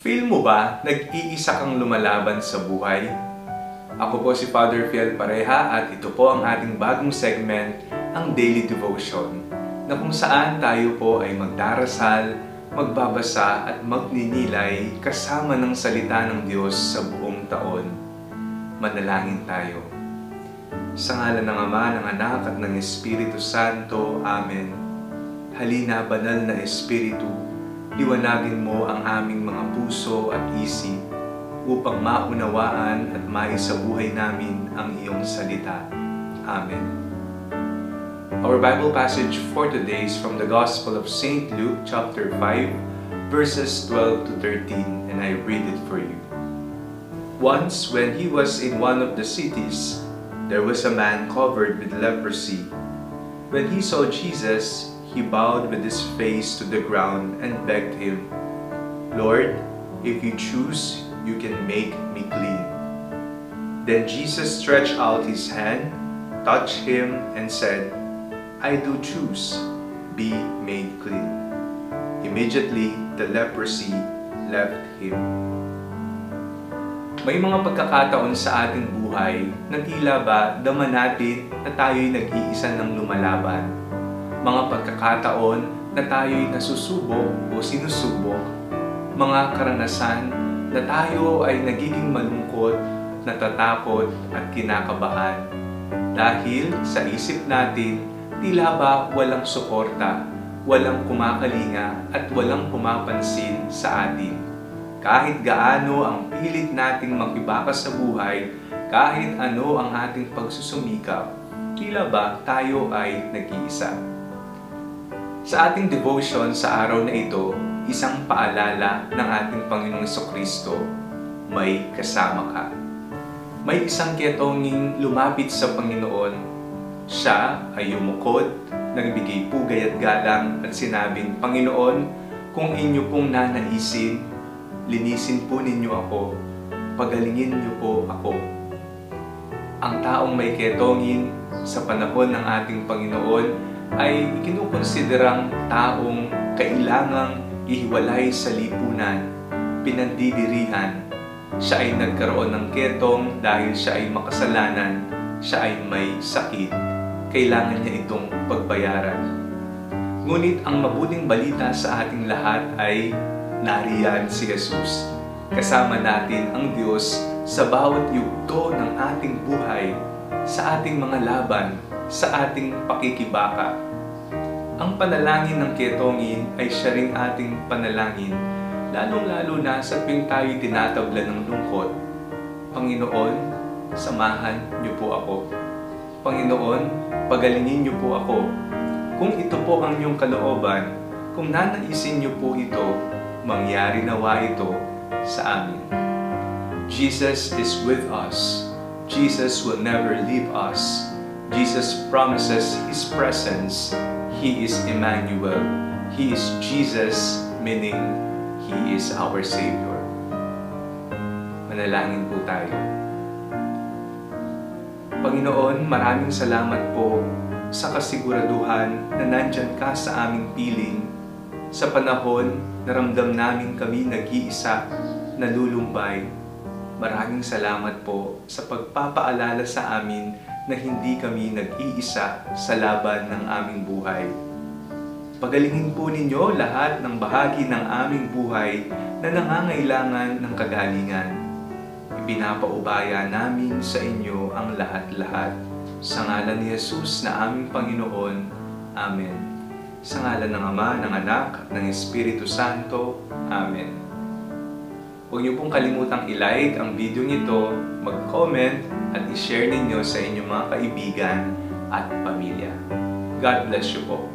Feel mo ba nag-iisa kang lumalaban sa buhay? Ako po si Father Fiel Pareha at ito po ang ating bagong segment, ang Daily Devotion, na kung saan tayo po ay magdarasal, magbabasa at magninilay kasama ng salita ng Diyos sa buong taon. Manalangin tayo. Sa ngalan ng Ama, ng Anak at ng Espiritu Santo. Amen. Halina, banal na Espiritu, liwanagin mo ang aming mga puso at isip upang maunawaan at maisabuhay namin ang iyong salita. Amen. Our Bible passage for today is from the Gospel of St. Luke chapter 5 verses 12 to 13 and I read it for you. Once when he was in one of the cities, there was a man covered with leprosy. When he saw Jesus, he bowed with his face to the ground and begged him, Lord, if you choose, you can make me clean. Then Jesus stretched out his hand, touched him, and said, I do choose, be made clean. Immediately, the leprosy left him. May mga pagkakataon sa ating buhay na tila ba dama natin na tayo'y nag-iisa ng lumalaban. Mga pagkakataon na tayo'y nasusubok o sinusubok. Mga karanasan na tayo ay nagiging malungkot, natatakot at kinakabahan. Dahil sa isip natin, tila ba walang suporta, walang kumakalinga at walang pumapansin sa atin kahit gaano ang pilit nating makibakas sa buhay, kahit ano ang ating pagsusumikap, tila ba tayo ay nag-iisa? Sa ating devotion sa araw na ito, isang paalala ng ating Panginoong Kristo, may kasama ka. May isang ketonging lumapit sa Panginoon. Siya ay yumukod, nagbigay pugay at galang at sinabing, Panginoon, kung inyo pong nanaisin, linisin po ninyo ako, pagalingin niyo po ako. Ang taong may ketongin sa panahon ng ating Panginoon ay kinukonsiderang taong kailangang ihiwalay sa lipunan, pinandidirihan. Siya ay nagkaroon ng ketong dahil siya ay makasalanan, siya ay may sakit. Kailangan niya itong pagbayaran. Ngunit ang mabuting balita sa ating lahat ay nariyan si Jesus. Kasama natin ang Diyos sa bawat yugto ng ating buhay, sa ating mga laban, sa ating pakikibaka. Ang panalangin ng ketongin ay siya ring ating panalangin, lalong-lalo na sa tuwing tayo tinatabla ng lungkot. Panginoon, samahan niyo po ako. Panginoon, pagalingin niyo po ako. Kung ito po ang iyong kalooban, kung nanaisin niyo po ito, mangyari nawa ito sa amin. Jesus is with us. Jesus will never leave us. Jesus promises His presence. He is Emmanuel. He is Jesus, meaning He is our Savior. Manalangin po tayo. Panginoon, maraming salamat po sa kasiguraduhan na nandyan ka sa aming piling sa panahon na ramdam namin kami nag-iisa, nalulumbay. Maraming salamat po sa pagpapaalala sa amin na hindi kami nag-iisa sa laban ng aming buhay. Pagalingin po ninyo lahat ng bahagi ng aming buhay na nangangailangan ng kagalingan. Ipinapaubaya namin sa inyo ang lahat-lahat. Sa ngalan ni Jesus na aming Panginoon. Amen. Sa ngalan ng Ama, ng Anak, ng Espiritu Santo. Amen. Huwag niyo pong kalimutang i-like ang video nito, mag-comment, at i-share ninyo sa inyong mga kaibigan at pamilya. God bless you po.